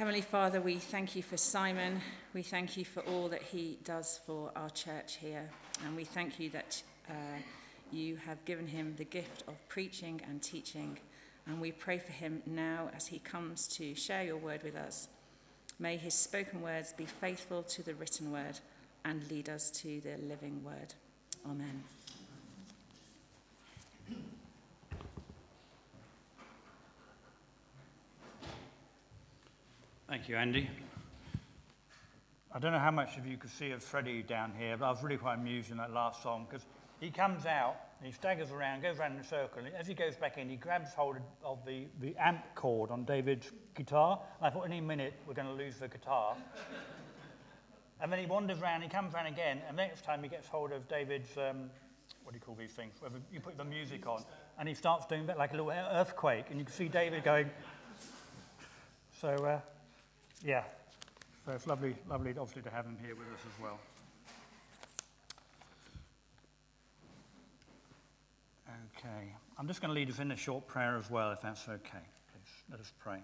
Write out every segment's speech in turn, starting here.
Heavenly Father, we thank you for Simon. We thank you for all that he does for our church here. And we thank you that uh, you have given him the gift of preaching and teaching. And we pray for him now as he comes to share your word with us. May his spoken words be faithful to the written word and lead us to the living word. Amen. Thank you, Andy. I don't know how much of you could see of Freddie down here, but I was really quite amused in that last song because he comes out he staggers around, goes around in a circle, and as he goes back in, he grabs hold of the, the amp cord on David's guitar. And I thought any minute we're going to lose the guitar. and then he wanders around, he comes around again, and next time he gets hold of David's, um, what do you call these things? Where you put the music on, and he starts doing that like a little earthquake, and you can see David going. So, uh, yeah, so it's lovely, lovely, obviously, to have him here with us as well. Okay, I'm just going to lead us in a short prayer as well, if that's okay. Please let us pray.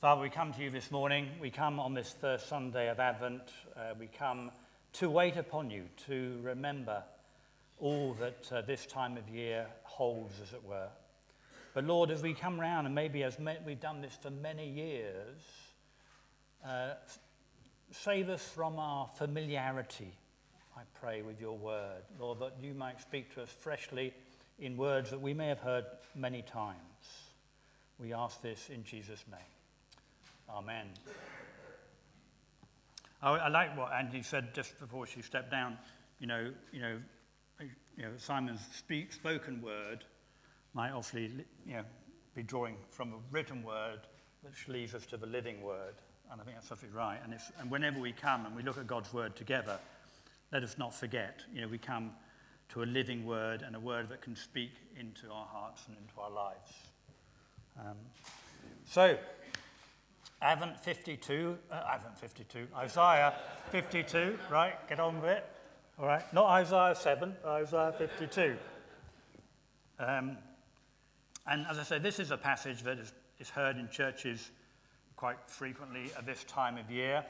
Father, we come to you this morning. We come on this first Sunday of Advent. Uh, we come to wait upon you, to remember all that uh, this time of year holds, as it were. But Lord, as we come round, and maybe as we've done this for many years, uh, save us from our familiarity, I pray, with your word. Lord, that you might speak to us freshly in words that we may have heard many times. We ask this in Jesus' name. Amen. I, I like what Andy said just before she stepped down. You know, you know, you know Simon's speak, spoken word might obviously you know, be drawing from a written word, which leads us to the living word. And I think that's absolutely right. And, if, and whenever we come and we look at God's word together, let us not forget, you know, we come to a living word and a word that can speak into our hearts and into our lives. Um, so, Advent 52, uh, Advent 52, Isaiah 52, right? Get on with it. All right, not Isaiah 7, Isaiah 52. Um, and as I say, this is a passage that is, is heard in churches quite frequently at this time of year.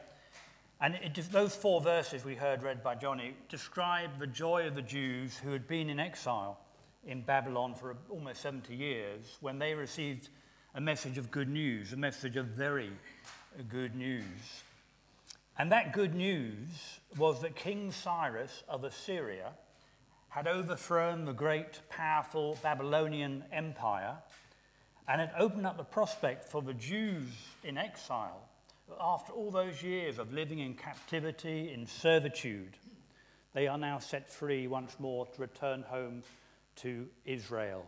And it, those four verses we heard read by Johnny describe the joy of the Jews who had been in exile in Babylon for almost 70 years when they received a message of good news, a message of very good news. And that good news was that King Cyrus of Assyria had overthrown the great, powerful Babylonian Empire and it opened up the prospect for the Jews in exile after all those years of living in captivity, in servitude. They are now set free once more to return home to Israel.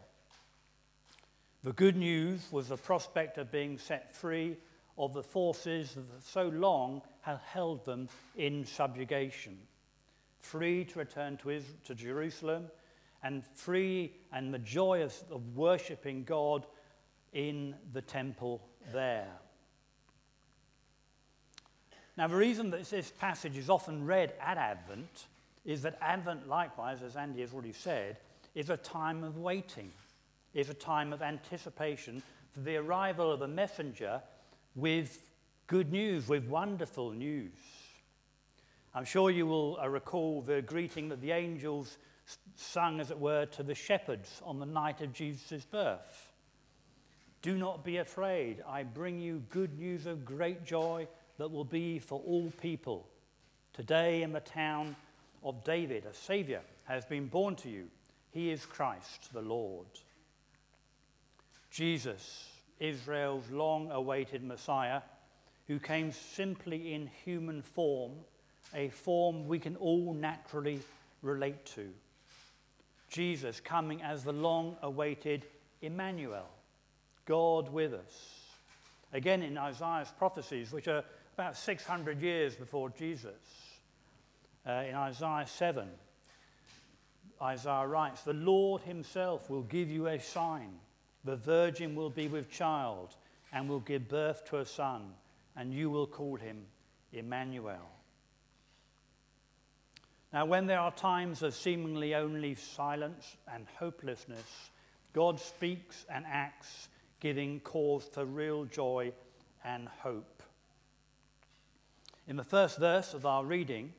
The good news was the prospect of being set free of the forces that so long had held them in subjugation. Free to return to, Israel, to Jerusalem, and free and the joy of, of worshipping God in the temple there. Now, the reason that this passage is often read at Advent is that Advent, likewise, as Andy has already said, is a time of waiting, is a time of anticipation for the arrival of a messenger with good news, with wonderful news. I'm sure you will uh, recall the greeting that the angels sung, as it were, to the shepherds on the night of Jesus' birth. Do not be afraid. I bring you good news of great joy that will be for all people. Today, in the town of David, a Savior has been born to you. He is Christ the Lord. Jesus, Israel's long awaited Messiah, who came simply in human form, a form we can all naturally relate to. Jesus coming as the long awaited Emmanuel, God with us. Again, in Isaiah's prophecies, which are about 600 years before Jesus, uh, in Isaiah 7, Isaiah writes, The Lord himself will give you a sign. The virgin will be with child and will give birth to a son, and you will call him Emmanuel. Now, when there are times of seemingly only silence and hopelessness, God speaks and acts giving cause for real joy and hope. In the first verse of our reading,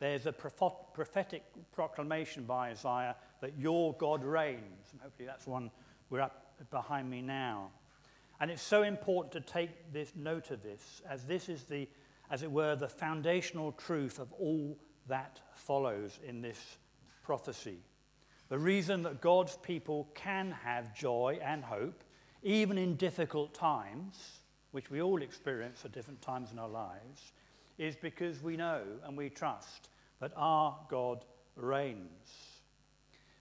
there's a prophetic proclamation by Isaiah that your God reigns. And hopefully that's one we're up behind me now. And it's so important to take this note of this, as this is the, as it were, the foundational truth of all that follows in this prophecy. The reason that God's people can have joy and hope, even in difficult times, which we all experience at different times in our lives, is because we know and we trust that our God reigns.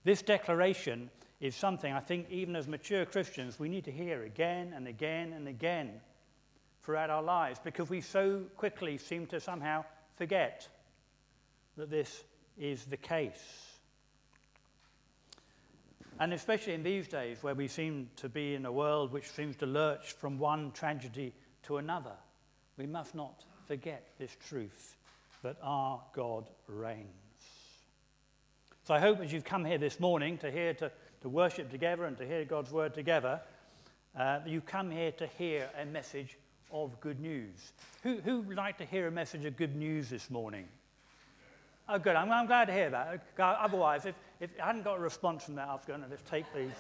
This declaration is something I think, even as mature Christians, we need to hear again and again and again throughout our lives because we so quickly seem to somehow forget that this is the case. And especially in these days where we seem to be in a world which seems to lurch from one tragedy to another, we must not forget this truth that our God reigns. So I hope as you've come here this morning to hear to, to worship together and to hear God's word together, uh, you come here to hear a message of good news. Who, who would like to hear a message of good news this morning? Oh, good. I'm, I'm glad to hear that. Otherwise, if, if I hadn't got a response from that, I was going to just take these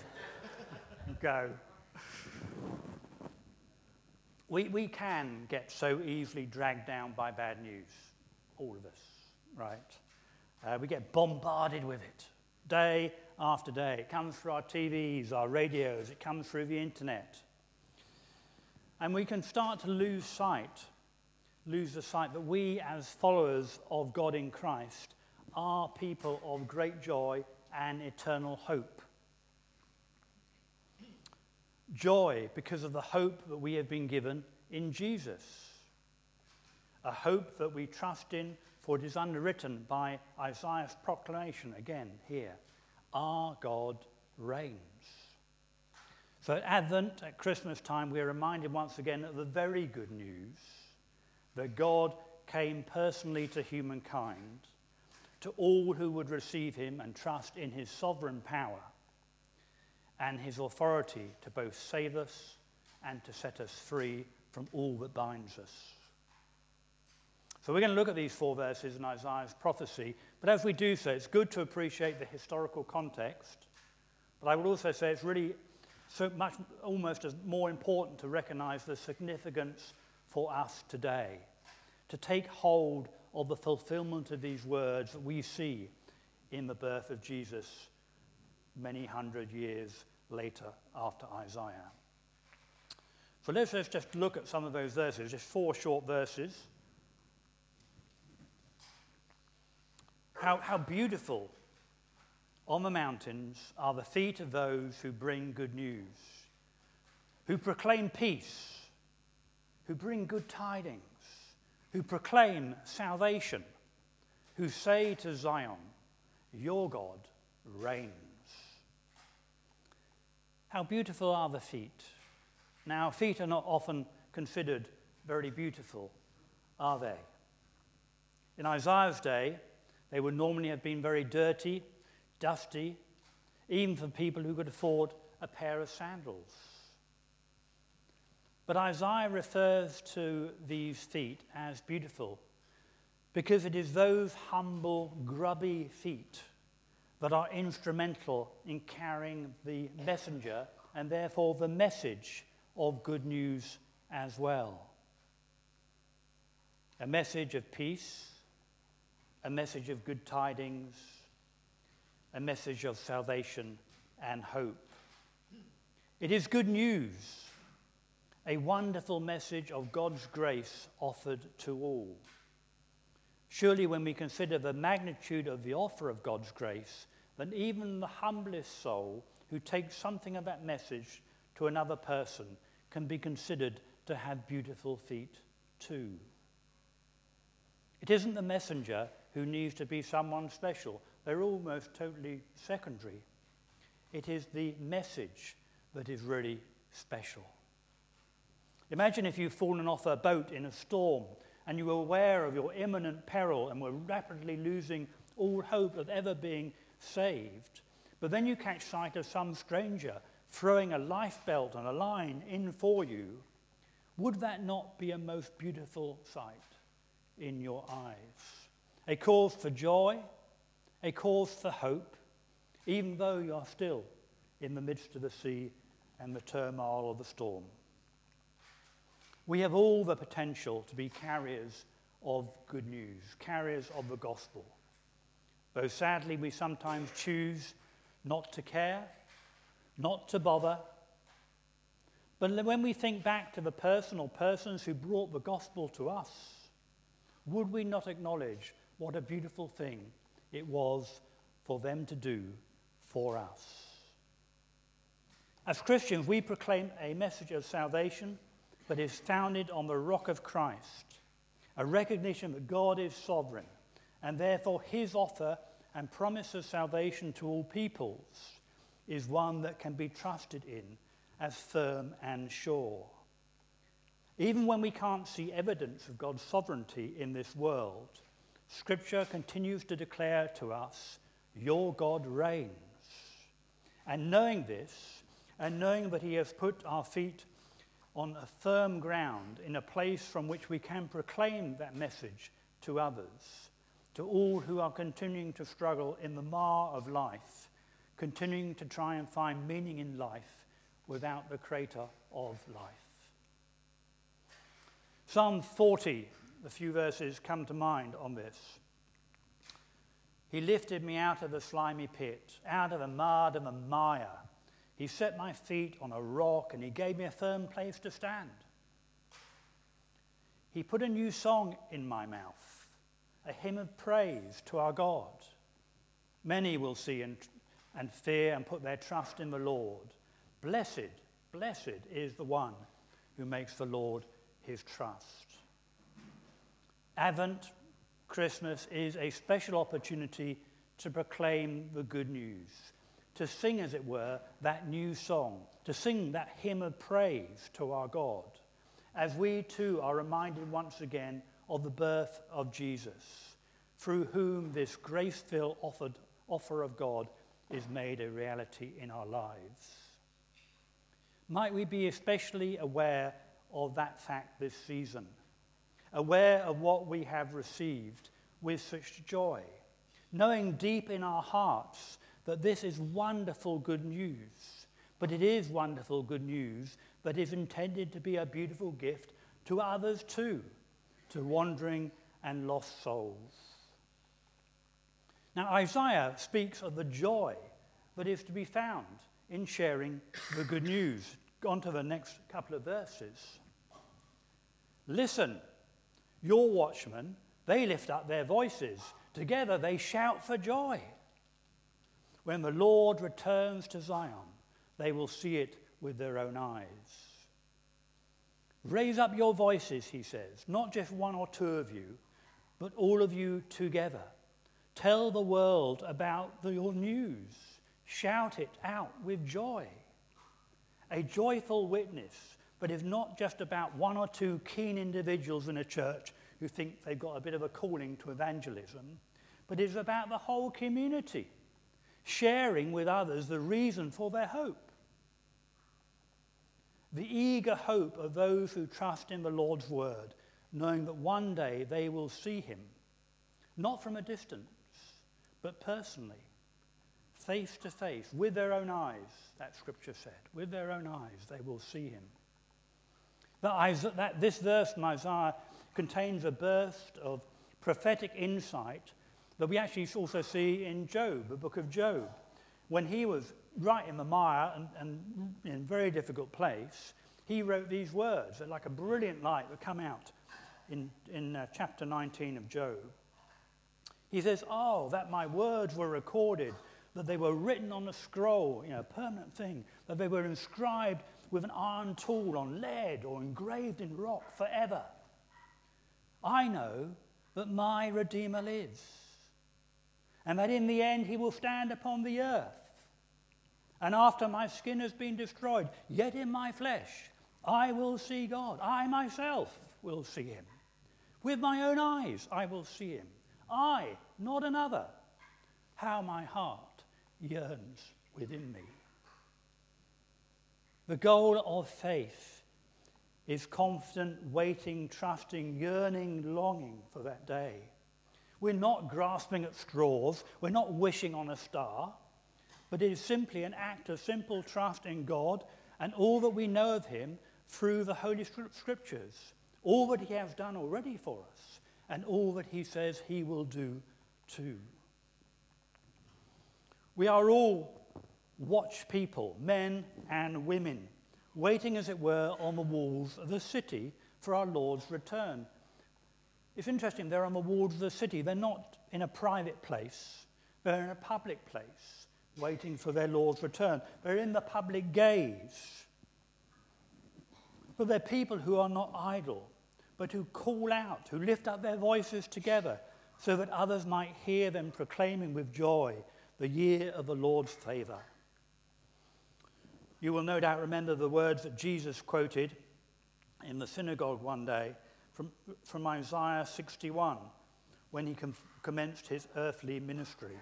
and go. We, we can get so easily dragged down by bad news, all of us, right? Uh, we get bombarded with it day after day. It comes through our TVs, our radios, it comes through the internet. And we can start to lose sight lose the sight that we, as followers of God in Christ, are people of great joy and eternal hope. Joy because of the hope that we have been given in Jesus. A hope that we trust in, for it is underwritten by Isaiah's proclamation again here Our God reigns. So at Advent, at Christmas time, we're reminded once again of the very good news that God came personally to humankind, to all who would receive him and trust in his sovereign power and his authority to both save us and to set us free from all that binds us. So we're going to look at these four verses in Isaiah's prophecy, but as we do so, it's good to appreciate the historical context. But I would also say it's really so much almost as more important to recognize the significance for us today to take hold of the fulfillment of these words that we see in the birth of Jesus many hundred years later after Isaiah. So let's just look at some of those verses, just four short verses. How, how beautiful on the mountains are the feet of those who bring good news, who proclaim peace who bring good tidings, who proclaim salvation, who say to Zion, Your God reigns. How beautiful are the feet. Now, feet are not often considered very beautiful, are they? In Isaiah's day, they would normally have been very dirty, dusty, even for people who could afford a pair of sandals. But Isaiah refers to these feet as beautiful because it is those humble, grubby feet that are instrumental in carrying the messenger and therefore the message of good news as well. A message of peace, a message of good tidings, a message of salvation and hope. It is good news a wonderful message of God's grace offered to all. Surely, when we consider the magnitude of the offer of God's grace, then even the humblest soul who takes something of that message to another person can be considered to have beautiful feet too. It isn't the messenger who needs to be someone special, they're almost totally secondary. It is the message that is really special. Imagine if you've fallen off a boat in a storm and you were aware of your imminent peril and were rapidly losing all hope of ever being saved. But then you catch sight of some stranger throwing a life belt and a line in for you. Would that not be a most beautiful sight in your eyes? A cause for joy, a cause for hope, even though you are still in the midst of the sea and the turmoil of the storm. We have all the potential to be carriers of good news, carriers of the gospel. Though sadly we sometimes choose not to care, not to bother. But when we think back to the personal persons who brought the gospel to us, would we not acknowledge what a beautiful thing it was for them to do for us? As Christians, we proclaim a message of salvation that is founded on the rock of Christ, a recognition that God is sovereign, and therefore his offer and promise of salvation to all peoples is one that can be trusted in as firm and sure. Even when we can't see evidence of God's sovereignty in this world, Scripture continues to declare to us, Your God reigns. And knowing this, and knowing that He has put our feet on a firm ground in a place from which we can proclaim that message to others, to all who are continuing to struggle in the mar of life, continuing to try and find meaning in life without the creator of life. Psalm 40, a few verses come to mind on this. He lifted me out of the slimy pit, out of the mud and the mire he set my feet on a rock and he gave me a firm place to stand. He put a new song in my mouth, a hymn of praise to our God. Many will see and, and fear and put their trust in the Lord. Blessed, blessed is the one who makes the Lord his trust. Advent, Christmas, is a special opportunity to proclaim the good news to sing, as it were, that new song, to sing that hymn of praise to our God, as we too are reminded once again of the birth of Jesus, through whom this grace filled offer of God is made a reality in our lives. Might we be especially aware of that fact this season, aware of what we have received with such joy, knowing deep in our hearts that this is wonderful good news. But it is wonderful good news that is intended to be a beautiful gift to others too, to wandering and lost souls. Now, Isaiah speaks of the joy that is to be found in sharing the good news. On to the next couple of verses. Listen, your watchmen, they lift up their voices. Together they shout for joy. When the Lord returns to Zion, they will see it with their own eyes. Raise up your voices, he says, not just one or two of you, but all of you together. Tell the world about the, your news. Shout it out with joy. A joyful witness, but it's not just about one or two keen individuals in a church who think they've got a bit of a calling to evangelism, but it's about the whole community sharing with others the reason for their hope. The eager hope of those who trust in the Lord's word, knowing that one day they will see him, not from a distance, but personally, face to face, with their own eyes, that scripture said. With their own eyes, they will see him. That, this verse from Isaiah contains a burst of prophetic insight that we actually also see in Job, the book of Job. When he was right in the mire and, and in a very difficult place, he wrote these words that, like a brilliant light, would come out in, in uh, chapter 19 of Job. He says, Oh, that my words were recorded, that they were written on a scroll, you know, a permanent thing, that they were inscribed with an iron tool on lead or engraved in rock forever. I know that my Redeemer lives and that in the end he will stand upon the earth. And after my skin has been destroyed, yet in my flesh, I will see God. I myself will see him. With my own eyes, I will see him. I, not another. How my heart yearns within me. The goal of faith is confident, waiting, trusting, yearning, longing for that day. We're not grasping at straws, we're not wishing on a star, but it is simply an act of simple trust in God and all that we know of Him through the Holy Scriptures, all that He has done already for us, and all that He says He will do too. We are all watch people, men and women, waiting, as it were, on the walls of the city for our Lord's return. It's interesting, they're on the walls of the city. They're not in a private place, they're in a public place, waiting for their Lord's return. They're in the public gaze. But they're people who are not idle, but who call out, who lift up their voices together, so that others might hear them proclaiming with joy the year of the Lord's favor. You will no doubt remember the words that Jesus quoted in the synagogue one day from, from Isaiah 61 when he com- commenced his earthly ministry.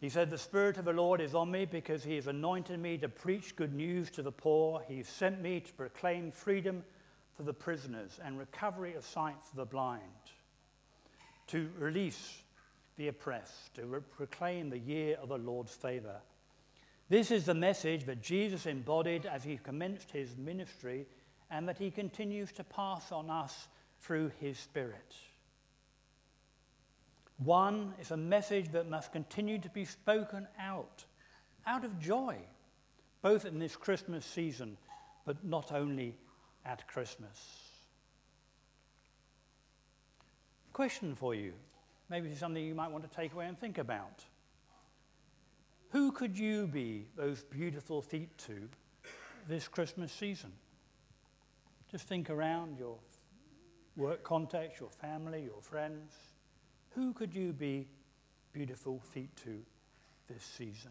He said, The Spirit of the Lord is on me because he has anointed me to preach good news to the poor. He sent me to proclaim freedom for the prisoners and recovery of sight for the blind, to release the oppressed, to re- proclaim the year of the Lord's favor. This is the message that Jesus embodied as he commenced his ministry and that he continues to pass on us through his Spirit. One is a message that must continue to be spoken out, out of joy, both in this Christmas season, but not only at Christmas. Question for you. Maybe it's something you might want to take away and think about. Who could you be those beautiful feet to this Christmas season? Just think around your work context, your family, your friends. Who could you be beautiful feet to this season?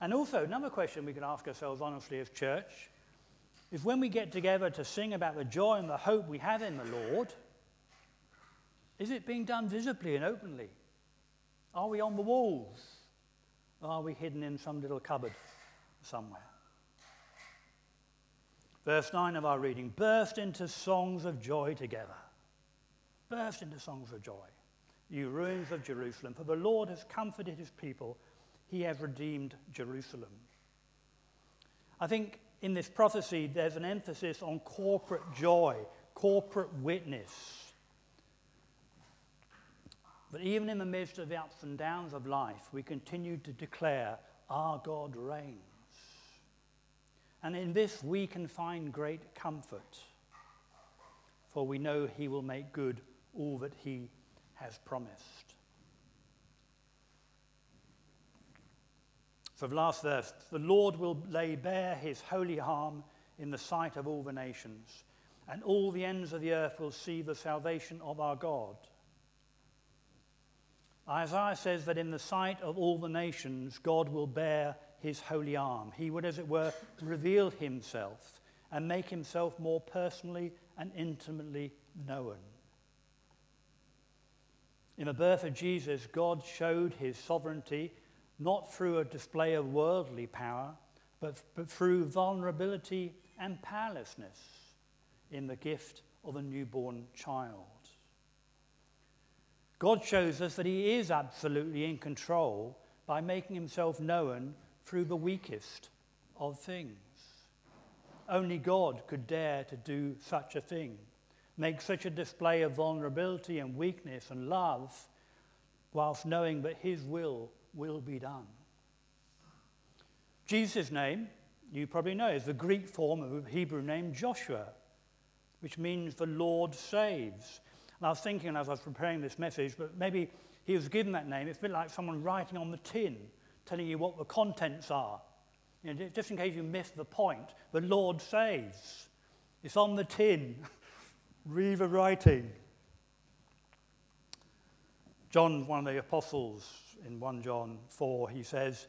And also, another question we can ask ourselves honestly as church is when we get together to sing about the joy and the hope we have in the Lord, is it being done visibly and openly? Are we on the walls? Or are we hidden in some little cupboard somewhere? Verse 9 of our reading burst into songs of joy together. Burst into songs of joy, you ruins of Jerusalem, for the Lord has comforted his people, he has redeemed Jerusalem. I think in this prophecy there's an emphasis on corporate joy, corporate witness. But even in the midst of the ups and downs of life, we continue to declare, Our God reigns. And in this we can find great comfort, for we know He will make good all that He has promised. So, the last verse the Lord will lay bare His holy arm in the sight of all the nations, and all the ends of the earth will see the salvation of our God. Isaiah says that in the sight of all the nations, God will bear his holy arm. He would, as it were, reveal himself and make himself more personally and intimately known. In the birth of Jesus, God showed his sovereignty not through a display of worldly power, but, but through vulnerability and powerlessness in the gift of a newborn child. God shows us that He is absolutely in control by making Himself known through the weakest of things. Only God could dare to do such a thing, make such a display of vulnerability and weakness and love, whilst knowing that His will will be done. Jesus' name, you probably know, is the Greek form of a Hebrew name Joshua, which means the Lord saves. And I was thinking as I was preparing this message, but maybe he was given that name. It's a bit like someone writing on the tin, telling you what the contents are. You know, just in case you miss the point, the Lord saves. It's on the tin. Read the writing. John, one of the apostles in 1 John 4, he says,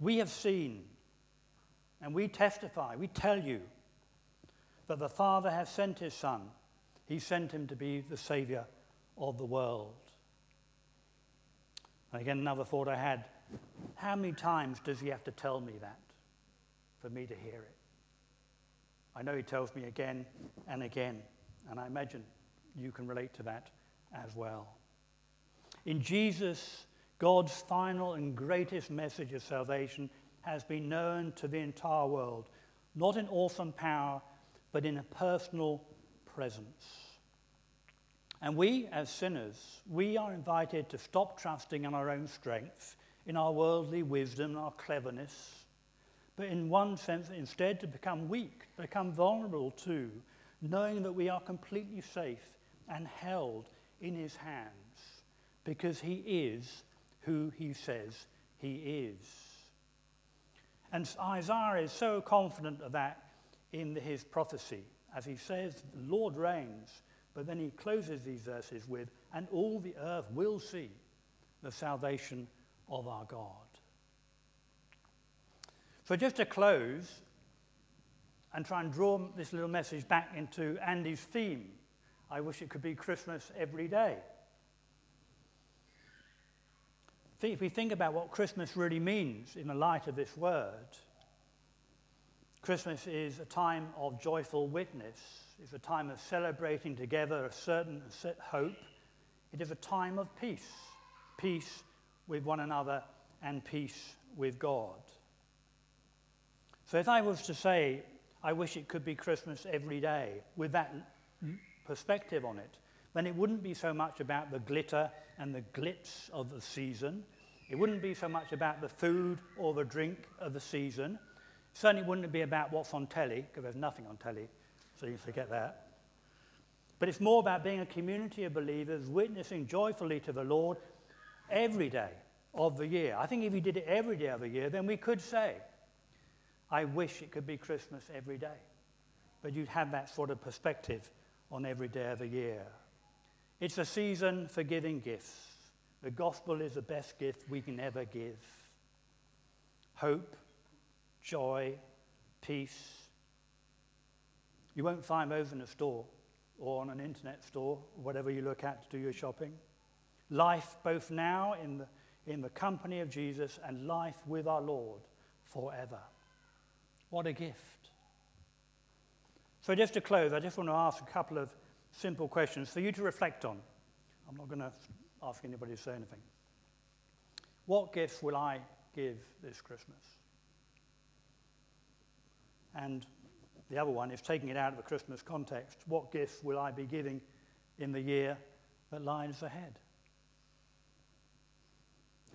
We have seen and we testify, we tell you that the Father has sent his Son he sent him to be the Savior of the world. And again, another thought I had how many times does he have to tell me that for me to hear it. I know He tells me again and again, and I imagine you can relate to that as well. In Jesus, God's final and greatest message of salvation has been known to the entire world, not in awesome power, but in a personal presence. And we, as sinners, we are invited to stop trusting in our own strength, in our worldly wisdom, our cleverness, but in one sense, instead, to become weak, become vulnerable to, knowing that we are completely safe and held in His hands because He is who He says He is. And Isaiah is so confident of that in his prophecy, as he says, The Lord reigns, but then he closes these verses with, And all the earth will see the salvation of our God. So, just to close and try and draw this little message back into Andy's theme, I wish it could be Christmas every day. If we think about what Christmas really means in the light of this word, Christmas is a time of joyful witness. It's a time of celebrating together a certain hope. It is a time of peace peace with one another and peace with God. So, if I was to say, I wish it could be Christmas every day with that perspective on it, then it wouldn't be so much about the glitter and the glitz of the season. It wouldn't be so much about the food or the drink of the season. Certainly wouldn't be about what's on telly, because there's nothing on telly, so you forget that. But it's more about being a community of believers witnessing joyfully to the Lord every day of the year. I think if you did it every day of the year, then we could say, I wish it could be Christmas every day. But you'd have that sort of perspective on every day of the year. It's a season for giving gifts. The gospel is the best gift we can ever give. Hope, joy, peace. You won't find those in a store or on an internet store, whatever you look at to do your shopping. Life both now in the, in the company of Jesus and life with our Lord forever. What a gift. So, just to close, I just want to ask a couple of simple questions for you to reflect on. I'm not going to ask anybody to say anything. What gifts will I give this Christmas? And the other one is taking it out of a Christmas context. What gifts will I be giving in the year that lies ahead?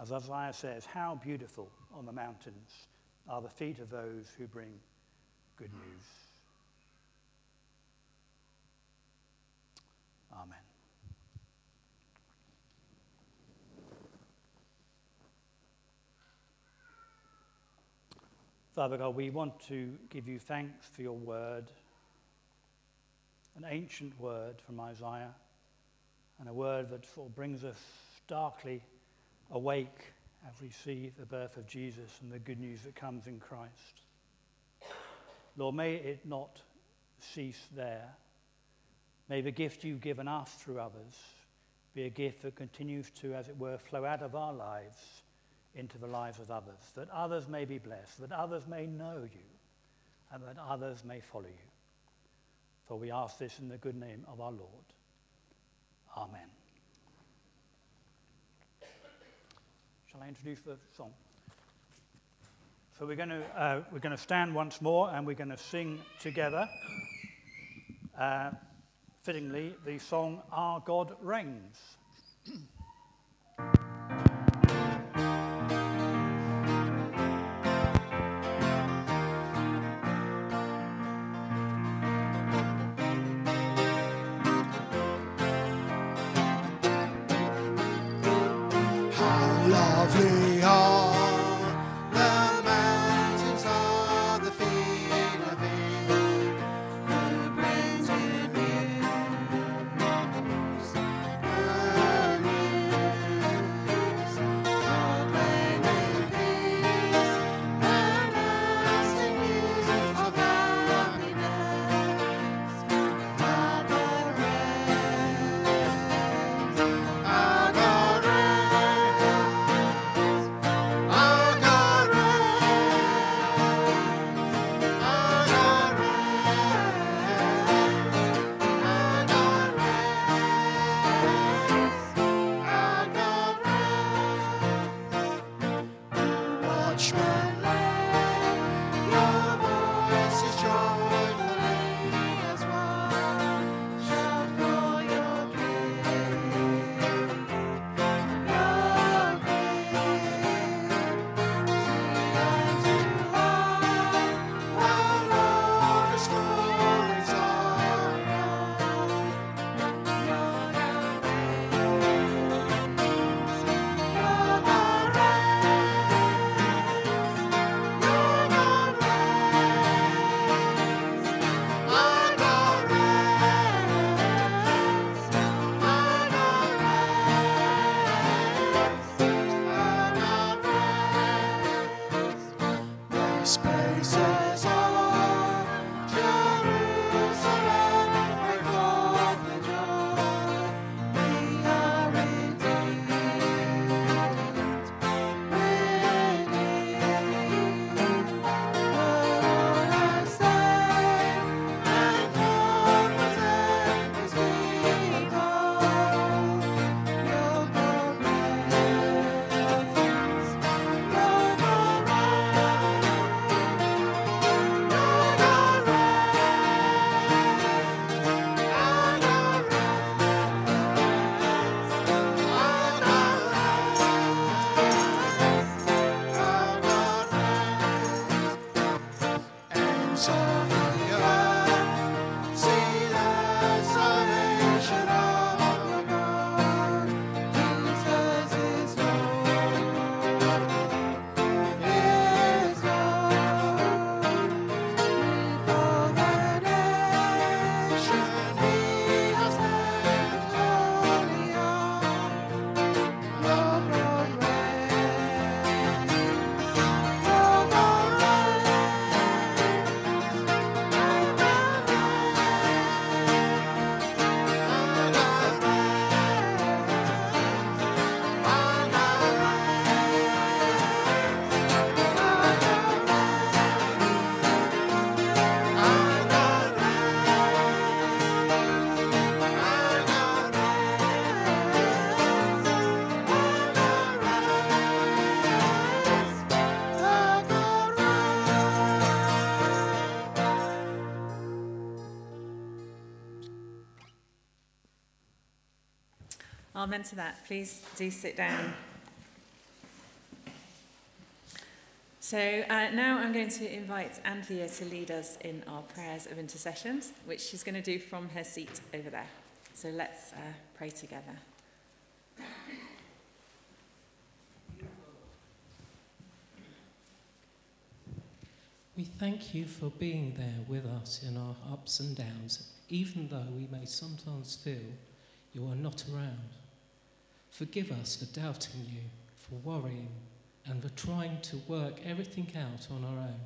As Isaiah says, how beautiful on the mountains are the feet of those who bring good hmm. news. Amen. Father God, we want to give you thanks for your word, an ancient word from Isaiah, and a word that sort of brings us starkly awake as we see the birth of Jesus and the good news that comes in Christ. Lord, may it not cease there. May the gift you've given us through others be a gift that continues to, as it were, flow out of our lives into the lives of others, that others may be blessed, that others may know you, and that others may follow you. For we ask this in the good name of our Lord. Amen. Shall I introduce the song? So we're going to, uh, we're going to stand once more and we're going to sing together, uh, fittingly, the song Our God Reigns. lovely heart. Amen to that. Please do sit down. So uh, now I'm going to invite Anthea to lead us in our prayers of intercessions, which she's going to do from her seat over there. So let's uh, pray together. We thank you for being there with us in our ups and downs, even though we may sometimes feel you are not around. Forgive us for doubting you, for worrying, and for trying to work everything out on our own.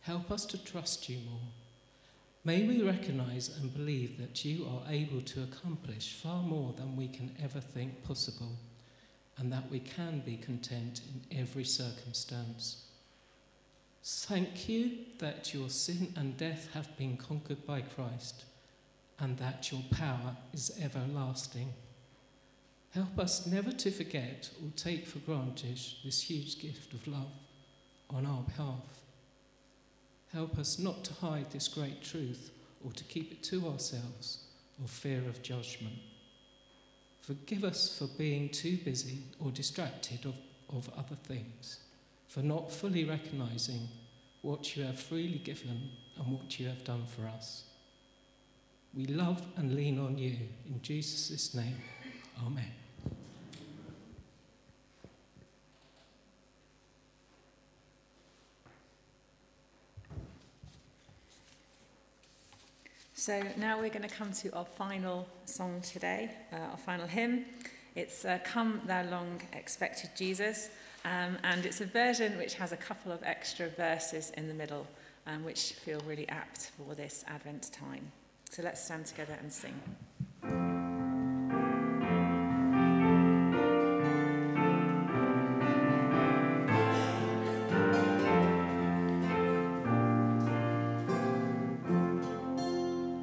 Help us to trust you more. May we recognize and believe that you are able to accomplish far more than we can ever think possible, and that we can be content in every circumstance. Thank you that your sin and death have been conquered by Christ, and that your power is everlasting. Help us never to forget or take for granted this huge gift of love on our behalf. Help us not to hide this great truth or to keep it to ourselves or fear of judgment. Forgive us for being too busy or distracted of, of other things, for not fully recognizing what you have freely given and what you have done for us. We love and lean on you. In Jesus' name, Amen. So now we're going to come to our final song today, uh, our final hymn. It's uh, Come Thou Long Expected Jesus, um, and it's a version which has a couple of extra verses in the middle, um, which feel really apt for this Advent time. So let's stand together and sing.